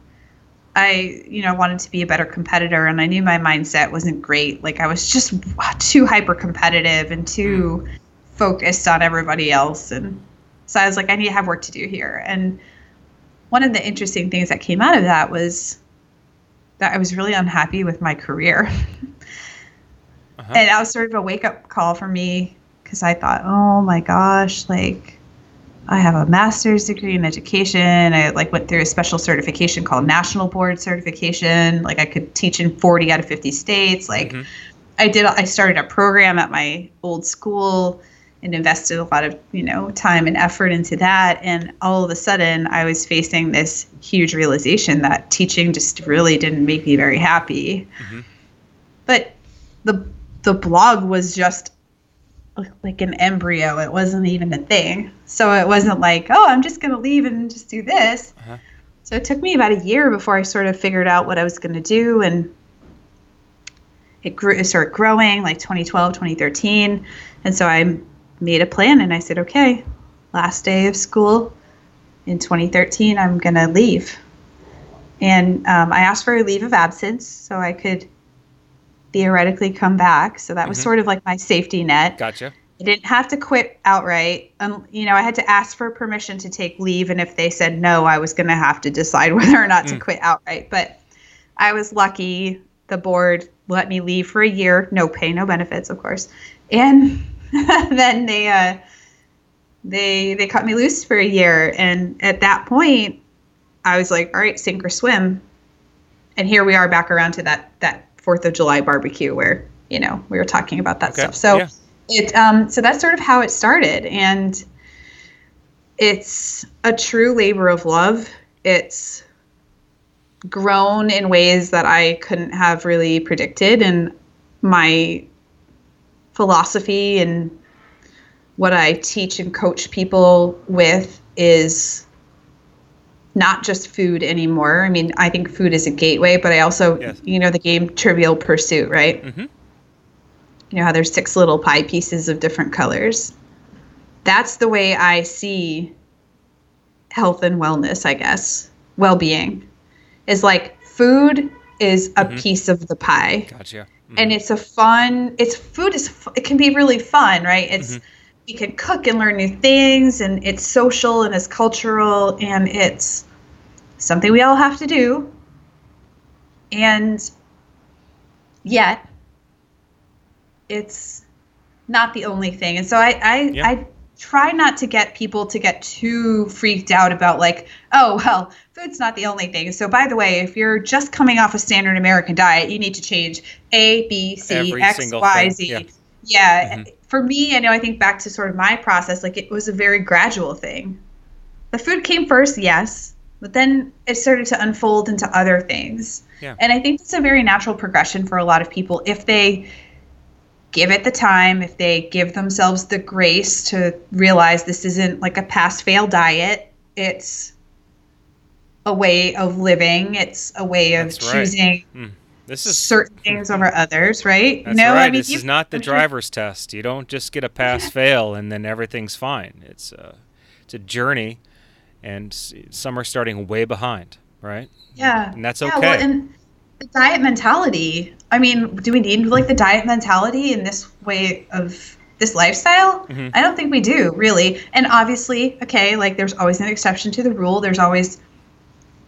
B: I, you know, wanted to be a better competitor and I knew my mindset wasn't great. Like I was just too hyper competitive and too mm. focused on everybody else. And so I was like, I need to have work to do here. And one of the interesting things that came out of that was that I was really unhappy with my career.
A: Uh-huh.
B: And that was sort of a wake up call for me because I thought, oh my gosh, like I have a master's degree in education. I like went through a special certification called National Board Certification. Like I could teach in 40 out of 50 states. Like
A: Mhm.
B: I did I started a program at my old school and invested a lot of, you know, time and effort into that and all of a sudden I was facing this huge realization that teaching just really didn't make me very happy.
A: Mhm.
B: But the the blog was just like an embryo. It wasn't even a thing. So it wasn't like, oh, I'm just going to leave and just do this.
A: Uh-huh.
B: So it took me about a year before I sort of figured out what I was going to do. And it grew, it started growing like 2012, 2013. And so I made a plan and I said, okay, last day of school in 2013, I'm going to leave. And um, I asked for a leave of absence so I could theoretically come back. So that was
A: Mhm.
B: sort of like my safety net.
A: Gotcha.
B: I didn't have to quit outright. Um, you know, I had to ask for permission to take leave, and if they said no, I was going to have to decide (laughs) whether or not to
A: Mm.
B: quit outright. But I was lucky. The board let me leave for a year, no pay, no benefits, of course, and (laughs) then they uh, they they cut me loose for a year. And at that point, I was like, all right, sink or swim. And here we are back around to that that Fourth of July barbecue where you know we were talking about that
A: Okay.
B: stuff. So
A: Yeah.
B: it um so that's sort of how it started and it's a true labor of love it's grown in ways that i couldn't have really predicted and my philosophy and what i teach and coach people with is not just food anymore i mean i think food is a gateway but i also
A: Yes.
B: you know the game trivial pursuit right
A: Mm-hmm.
B: you know how there's six little pie pieces of different colors that's the way i see health and wellness i guess well-being is like food is a
A: Mhm.
B: piece of the pie
A: Gotcha.
B: And it's a fun it's food is it can be really fun right it's
A: Mhm.
B: you can cook and learn new things and it's social and it's cultural and it's something we all have to do and yet it's not the only thing and so i i,
A: Yeah.
B: I try not to get people to get too freaked out about like oh well food's not the only thing so by the way if you're just coming off a standard american diet you need to change a b c
A: Every
B: x
A: single thing,
B: z
A: yeah.
B: yeah,
A: Mhm.
B: for me i know i think back to sort of my process like it was a very gradual thing the food came first yes but then it started to unfold into other things
A: Yeah.
B: and i think it's a very natural progression for a lot of people if they give it the time if they give themselves the grace to realize this isn't like a pass fail diet it's a way of living it's a way of
A: That's right.
B: choosing hmm.
A: This is
B: certain things over others right
A: That's
B: no
A: right.
B: i mean
A: this
B: you-
A: is not the (laughs) driver's test. You don't just get a pass fail and then everything's fine. It's a, it's a journey, and some are starting way behind, right?
B: Yeah.
A: And that's
B: Yeah,
A: okay.
B: well, and the diet mentality. I mean, do we need like the diet mentality in this way of this lifestyle?
A: Mhm.
B: I don't think we do, really. And obviously, okay, like there's always an exception to the rule. There's always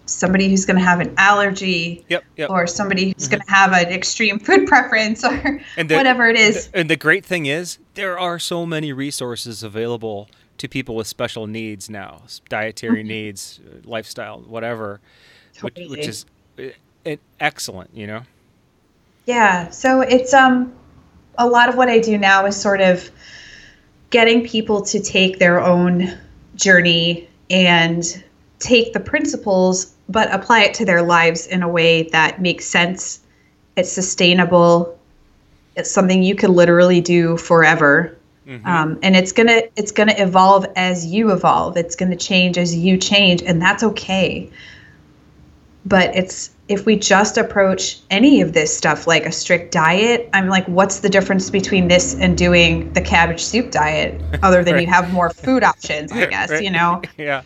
B: somebody who's going to have an allergy
A: Yep. Yep.
B: or somebody who's going to have an extreme food preference or
A: the-
B: whatever it is.
A: The- and the great thing is, there are so many resources available to people with special needs now, dietary needs, uh, lifestyle, whatever, which, which is uh, excellent. You know.
B: Yeah. So it's um a lot of what I do now is sort of getting people to take their own journey and take the principles but apply it to their lives in a way that makes sense. It's sustainable. It's something you could literally do forever. Mm-hmm. Um, and it's gonna it's gonna evolve as you evolve. It's gonna change as you change, and that's okay. But it's if we just approach any of this stuff like a strict diet, I'm like, what's the difference between this and doing the cabbage soup diet, (laughs) other than right. you have more food options, I (laughs) guess, right. you know? (laughs)
A: Yeah.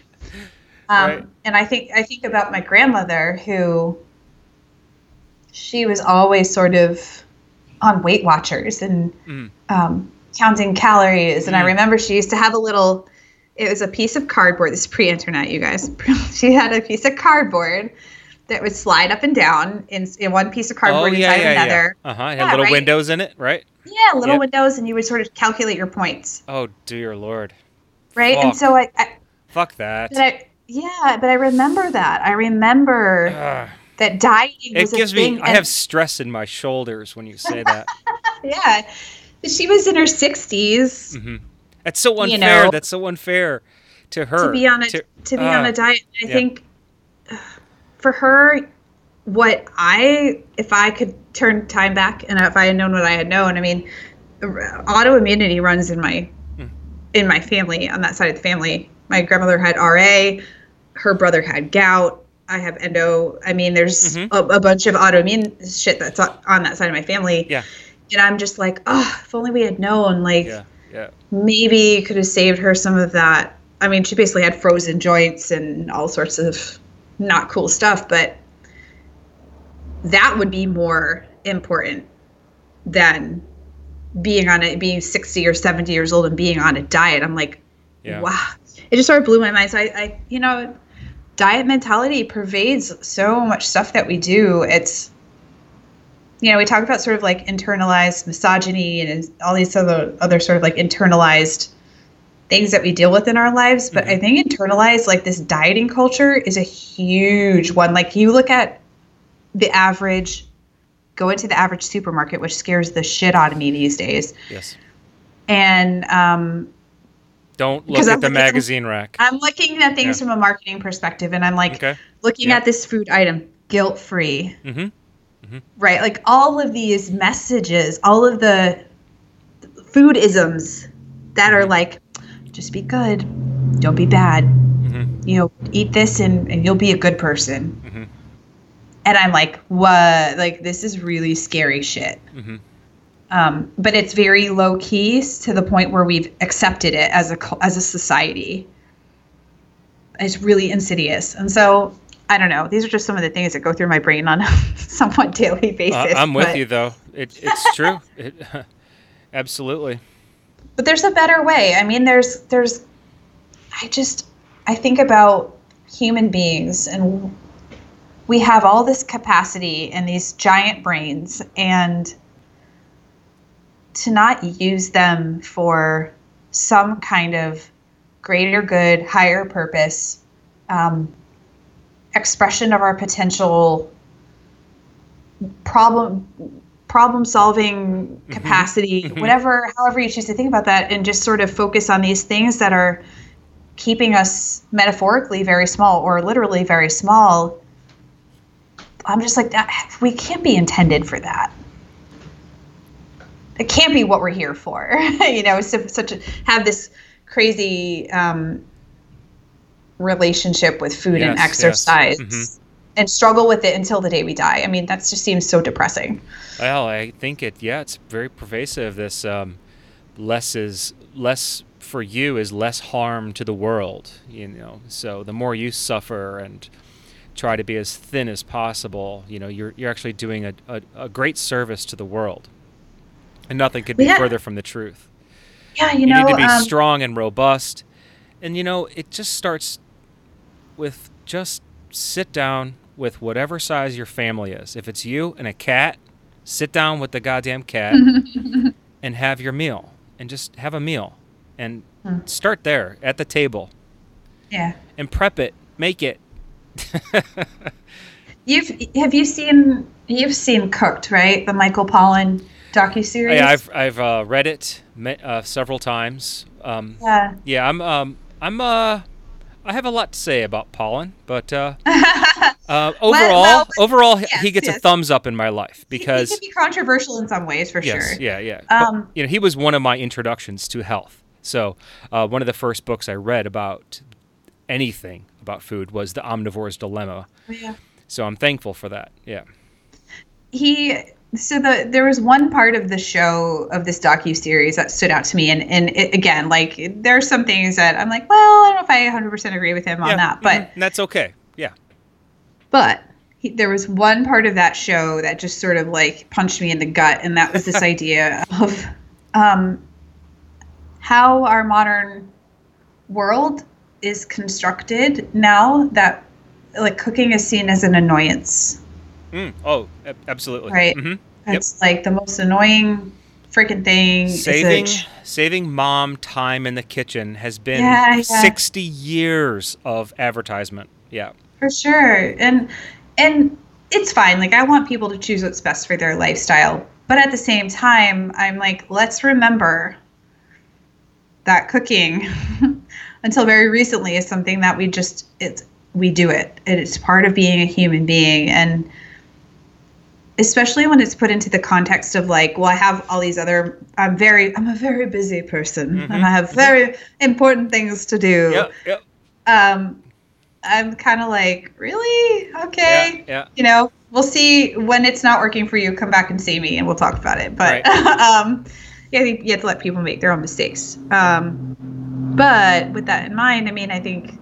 B: Um, right. And I think I think about my grandmother who she was always sort of on Weight Watchers and mm. um, counting calories. And mm. I remember she used to have a little. It was a piece of cardboard. This is pre-internet, you guys. she had a piece of cardboard that would slide up and down in, in one piece of cardboard oh, yeah, inside yeah, another.
A: Yeah. Uh huh. Had yeah, little right? windows in it, right?
B: Yeah, little yep. windows, and you would sort of calculate your points.
A: Oh dear lord.
B: Right, Fuck. and so I, I
A: Fuck that.
B: But I, yeah, but I remember that. I remember uh, that dieting was
A: it gives
B: a thing.
A: Me, I have stress in my shoulders when you say that. (laughs)
B: yeah, she was in her 60s.
A: Mm-hmm. That's so unfair. You know, That's so unfair to her
B: to be on a to, to be uh, on a diet. I yeah. think for her, what I, if I could turn time back and if I had known what I had known, I mean, autoimmunity runs in my mm. in my family on that side of the family. My grandmother had RA, her brother had gout. I have endo. I mean, there's mm-hmm. a, a, bunch of autoimmune shit that's on that side of my family.
A: Yeah.
B: And I'm just like, oh, if only we had known. Like,
A: yeah, yeah.
B: maybe could have saved her some of that. I mean, she basically had frozen joints and all sorts of not cool stuff, but that would be more important than being on it, being 60 or 70 years old and being on a diet. I'm like, yeah. wow. It just sort of blew my mind. So I, I, you know, diet mentality pervades so much stuff that we do. It's, you know, we talk about sort of like internalized misogyny and all these other other sort of like internalized things that we deal with in our lives. But mm-hmm. I think internalized, like this dieting culture, is a huge one. Like you look at the average, go into the average supermarket, which scares the shit out of me these days.
A: Yes.
B: And um,
A: don't look at I'm the magazine rack.
B: I'm looking at things yeah. from a marketing perspective, and I'm like okay. looking yeah. at this food item, guilt free. Mm-hmm. Mm-hmm. Right, like all of these messages, all of the food isms that are mm-hmm. like just be good. Don't be bad. Mm-hmm. You know, eat this and, and you'll be a good person. Mm-hmm. And I'm like, what? Like, this is really scary shit. Mm-hmm. Um, but it's very low key to the point where we've accepted it as a as a society. It's really insidious, and so I don't know. These are just some of the things that go through my brain on a (laughs) somewhat daily basis. Uh,
A: I'm with but... you, though. It, it's true. (laughs) it, (laughs) absolutely
B: but there's a better way. I mean, there's there's I just I think about human beings and we have all this capacity and these giant brains and to not use them for some kind of greater good, higher purpose, um, expression of our potential problem problem solving mm-hmm. capacity, mm-hmm. whatever, however you choose to think about that, and just sort of focus on these things that are keeping us metaphorically very small or literally very small. I'm just like that. We can't be intended for that. It can't be what we're here for, (laughs) you know. So, such a, have this crazy um, relationship with food yes, and exercise. Yes. Mm-hmm and struggle with it until the day we die. I mean, that just seems so depressing.
A: Well, I think it. Yeah, it's very pervasive. This um, less is less for you is less harm to the world. You know, so the more you suffer and try to be as thin as possible, you know, you're you're actually doing a, a, a great service to the world. And nothing could be yeah. further from the truth.
B: Yeah, you,
A: you
B: know,
A: need to be
B: um,
A: strong and robust. And you know, it just starts with just sit down with whatever size your family is. If it's you and a cat, sit down with the goddamn cat (laughs) and have your meal and just have a meal and hmm. start there at the table.
B: Yeah.
A: And prep it, make it. (laughs)
B: You've have you seen you've seen Cooked, right? The Michael Pollan docu series.
A: Yeah, I've I've uh, read it uh, several times. Um,
B: yeah.
A: Yeah, I'm um I'm uh I have a lot to say about Pollan, but uh, (laughs) uh, overall, well, overall, yes, he gets yes. a thumbs up in my life because
B: he, he can be controversial in some ways, for
A: yes,
B: sure.
A: Yeah, yeah. Um, but, you know, he was one of my introductions to health. So, uh, one of the first books I read about anything about food was The Omnivore's Dilemma.
B: Oh, yeah.
A: So I'm thankful for that. Yeah.
B: He so the there was one part of the show of this docu series that stood out to me, and and it, again, like there are some things that I'm like, well, I don't know if I 100 percent agree with him yeah, on that, but
A: mm-hmm. that's okay.
B: But he, there was one part of that show that just sort of like punched me in the gut, and that was this (laughs) idea of um, how our modern world is constructed now that like cooking is seen as an annoyance.
A: Mm. Oh, absolutely.
B: Right. Mm-hmm. It's yep. like the most annoying freaking thing.
A: Saving saving mom time in the kitchen has been yeah, yeah. 60 years of advertisement. Yeah.
B: For sure. And and it's fine. Like I want people to choose what's best for their lifestyle. But at the same time, I'm like, let's remember that cooking (laughs) until very recently is something that we just it's we do it. It's part of being a human being and especially when it's put into the context of like well i have all these other i'm very i'm a very busy person mm-hmm. and i have very important things to do
A: yep, yep.
B: um i'm kind of like really? Okay.
A: Yeah, yeah,
B: you know we'll see when it's not working for you come back and see me and we'll talk about it. But right. (laughs) um yeah you have to let people make their own mistakes. Um but with that in mind i mean i think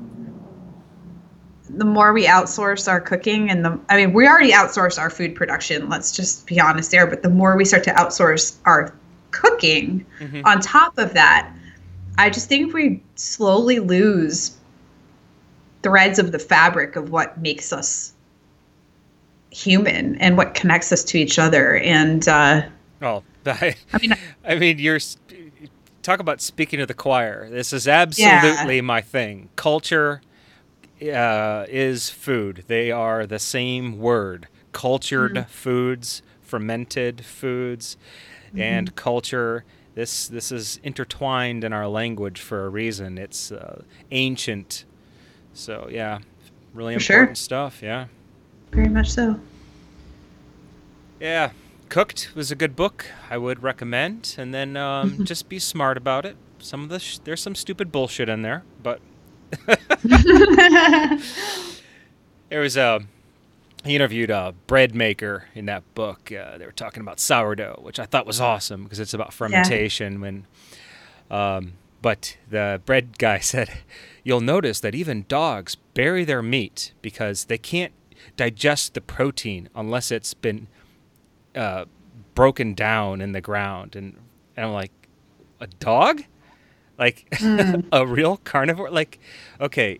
B: the more we outsource our cooking and the I mean we already outsource our food production, let's just be honest there, but the more we start to outsource our cooking mm-hmm. on top of that, I just think we slowly lose threads of the fabric of what makes us human and what connects us to each other and uh
A: well (laughs) I, I mean I mean you're talk about speaking to the choir. This is absolutely yeah. my thing. Culture uh, is food. They are the same word. Cultured mm. foods, fermented foods, mm-hmm. and culture. This this is intertwined in our language for a reason. It's uh, ancient. So yeah, really for important sure. stuff. Yeah.
B: Very much so.
A: Yeah, Cooked was a good book. I would recommend, and then um, (laughs) just be smart about it. Some of the sh- there's some stupid bullshit in there, but (laughs) there was a he interviewed a bread maker in that book. Uh, they were talking about sourdough, which I thought was awesome because it's about fermentation. Yeah. When, um, but the bread guy (laughs) said, you'll notice that even dogs bury their meat because they can't digest the protein unless it's been uh, broken down in the ground. And, and I'm like, a dog? Like mm. (laughs) a real carnivore? Like, okay,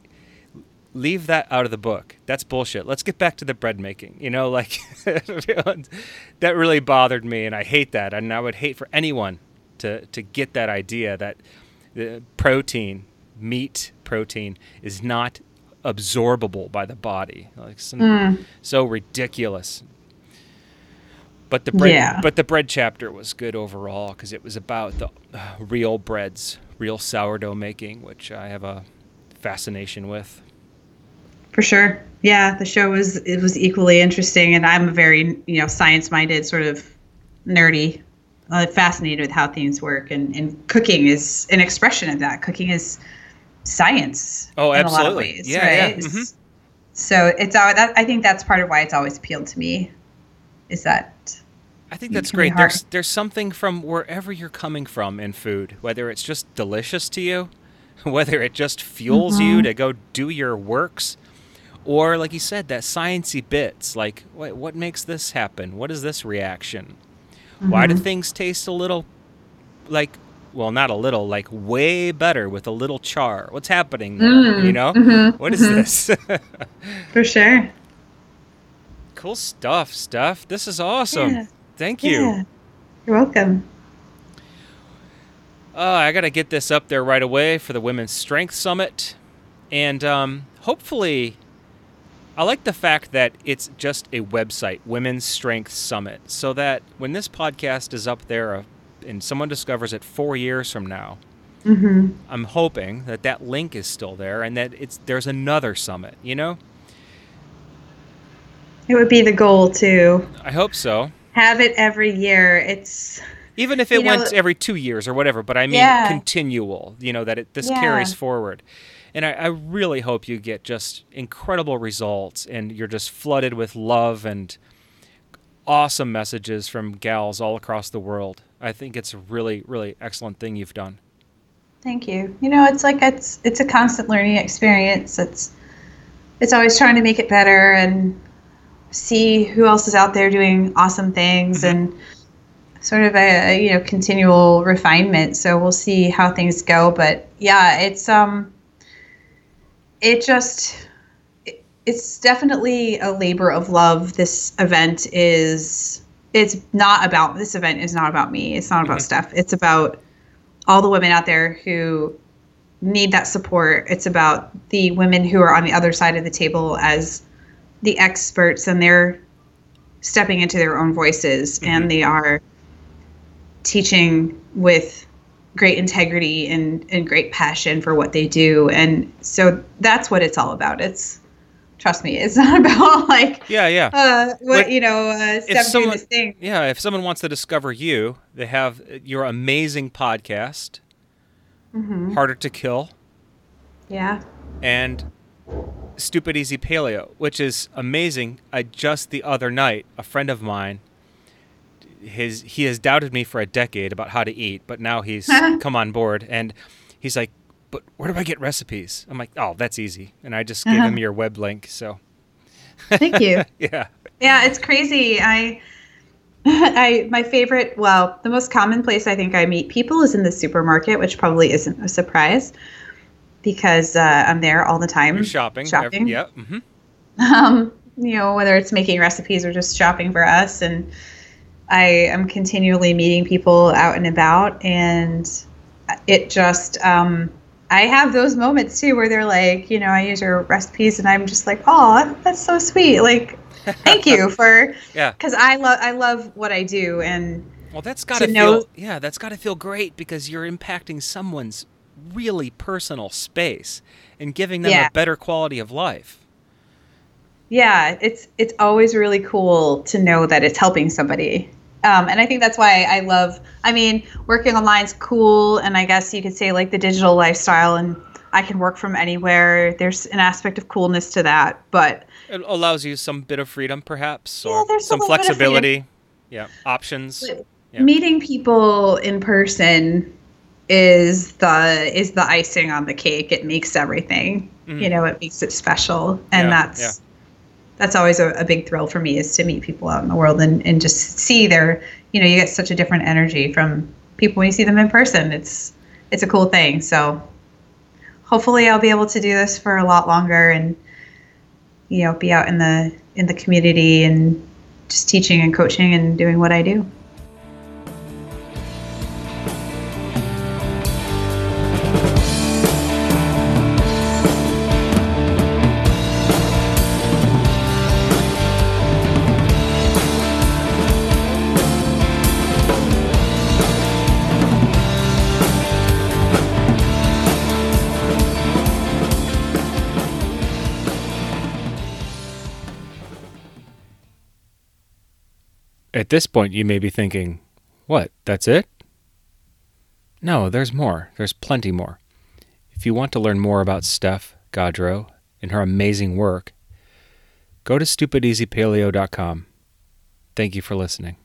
A: leave that out of the book. That's bullshit. Let's get back to the bread making. You know, like (laughs) that really bothered me, and I hate that. And I would hate for anyone to to get that idea that the protein, meat protein, is not absorbable by the body. Like some, mm. so ridiculous. But the bread, yeah. but the bread chapter was good overall because it was about the uh, real breads, real sourdough making, which I have a fascination with.
B: For sure, yeah, the show was it was equally interesting, and I'm a very you know science minded sort of nerdy, uh, fascinated with how things work, and and cooking is an expression of that. Cooking is science.
A: Oh,
B: in
A: absolutely.
B: a lot of ways,
A: yeah,
B: right?
A: Yeah. Mm-hmm.
B: So it's uh, that, I think that's part of why it's always appealed to me, is that
A: I think that's great. There's there's something from wherever you're coming from in food, whether it's just delicious to you, (laughs) whether it just fuels mm-hmm. you to go do your works, or like you said, that sciency bits, like what what makes this happen? What is this reaction? Mm-hmm. Why do mm-hmm. things taste a little like well, not a little, like way better with a little char. What's happening there? Mm, you know?
B: Mm-hmm,
A: what is mm-hmm. this? (laughs)
B: For sure.
A: Cool stuff, Steph. This is awesome. Yeah. Thank you.
B: Yeah. You're welcome.
A: Uh, I got to get this up there right away for the Women's Strength Summit. And um, hopefully, I like the fact that it's just a website, Women's Strength Summit, so that when this podcast is up there uh, and someone discovers it four years from now,
B: Mm-hmm.
A: I'm hoping that that link is still there and that it's there's another summit. You know,
B: It would be the goal to
A: I hope so.
B: have it every year. It's
A: Even if it
B: You know-
A: went every two years or whatever, but I mean
B: Yeah.
A: continual. You know that it this
B: Yeah.
A: carries forward. And I, I really hope you get just incredible results and you're just flooded with love and awesome messages from gals all across the world. I think it's a really, really excellent thing you've done.
B: Thank you. You know, it's like it's it's a constant learning experience. It's it's always trying to make it better and see who else is out there doing awesome things and sort of a, a, you know continual refinement. So we'll see how things go. But yeah, it's um it just it- it's definitely a labor of love. This event is it's not about this event is not about me. It's not about
A: Mhm.
B: stuff. It's about all the women out there who need that support. It's about the women who are on the other side of the table as the experts and they're stepping into their own voices
A: Mhm.
B: and they are teaching with great integrity and, and great passion for what they do. And so that's what it's all about. It's trust me, it's (laughs) not about like
A: Yeah, yeah.
B: uh what
A: But
B: you know, uh doing
A: someone-. Yeah, if someone wants to discover you, they have your amazing podcast,
B: mm-hmm.
A: Harder to Kill,
B: Yeah.
A: and Stupid Easy Paleo, which is amazing. I just the other night, a friend of mine, his he has doubted me for a decade about how to eat, but now he's (laughs) come on board and he's like, "But where do I get recipes?" I'm like, "Oh, that's easy." And I just gave
B: Uh-huh.
A: him your web link, so
B: Thank you. (laughs)
A: yeah.
B: Yeah, it's crazy. I (laughs) I my favorite, well, the most common place I think I meet people is in the supermarket, which probably isn't a surprise because uh, I'm there all the time.
A: You're shopping.
B: Shopping.
A: Yeah. hmm
B: Um, you know, whether it's making recipes or just shopping for us and I am continually meeting people out and about and it just um I have those moments too where they're like, you know, I use your recipes and I'm just like, oh, that's so sweet. Like, thank you (laughs) for
A: Yeah.
B: because I love I love what I do, and
A: Well, that's got to
B: to
A: feel
B: know-
A: yeah, that's got to feel great because you're impacting someone's really personal space and giving them
B: Yeah.
A: a better quality of life.
B: yeah, it's it's always really cool to know that it's helping somebody. Um, and I think that's why I love. I mean, working online's cool, and I guess you could say like the digital lifestyle, and I can work from anywhere. There's an aspect of coolness to that, but
A: It allows you some bit of freedom, perhaps,
B: Yeah,
A: or
B: there's
A: some
B: little bit of freedom.
A: flexibility. Yeah, options. Yeah.
B: meeting people in person is the is the icing on the cake. It makes everything.
A: Mhm.
B: You know, it makes it special, and
A: Yeah,
B: that's
A: yeah.
B: That's always a, a big thrill for me is to meet people out in the world and and just see their you know you get such a different energy from people when you see them in person. It's it's a cool thing. So hopefully I'll be able to do this for a lot longer and you know be out in the in the community and just teaching and coaching and doing what I do.
A: This point, you may be thinking, what, that's it? No, there's more. There's plenty more. If you want to learn more about Steph Gaudreau and her amazing work, go to stupideasypaleo.com. Thank you for listening.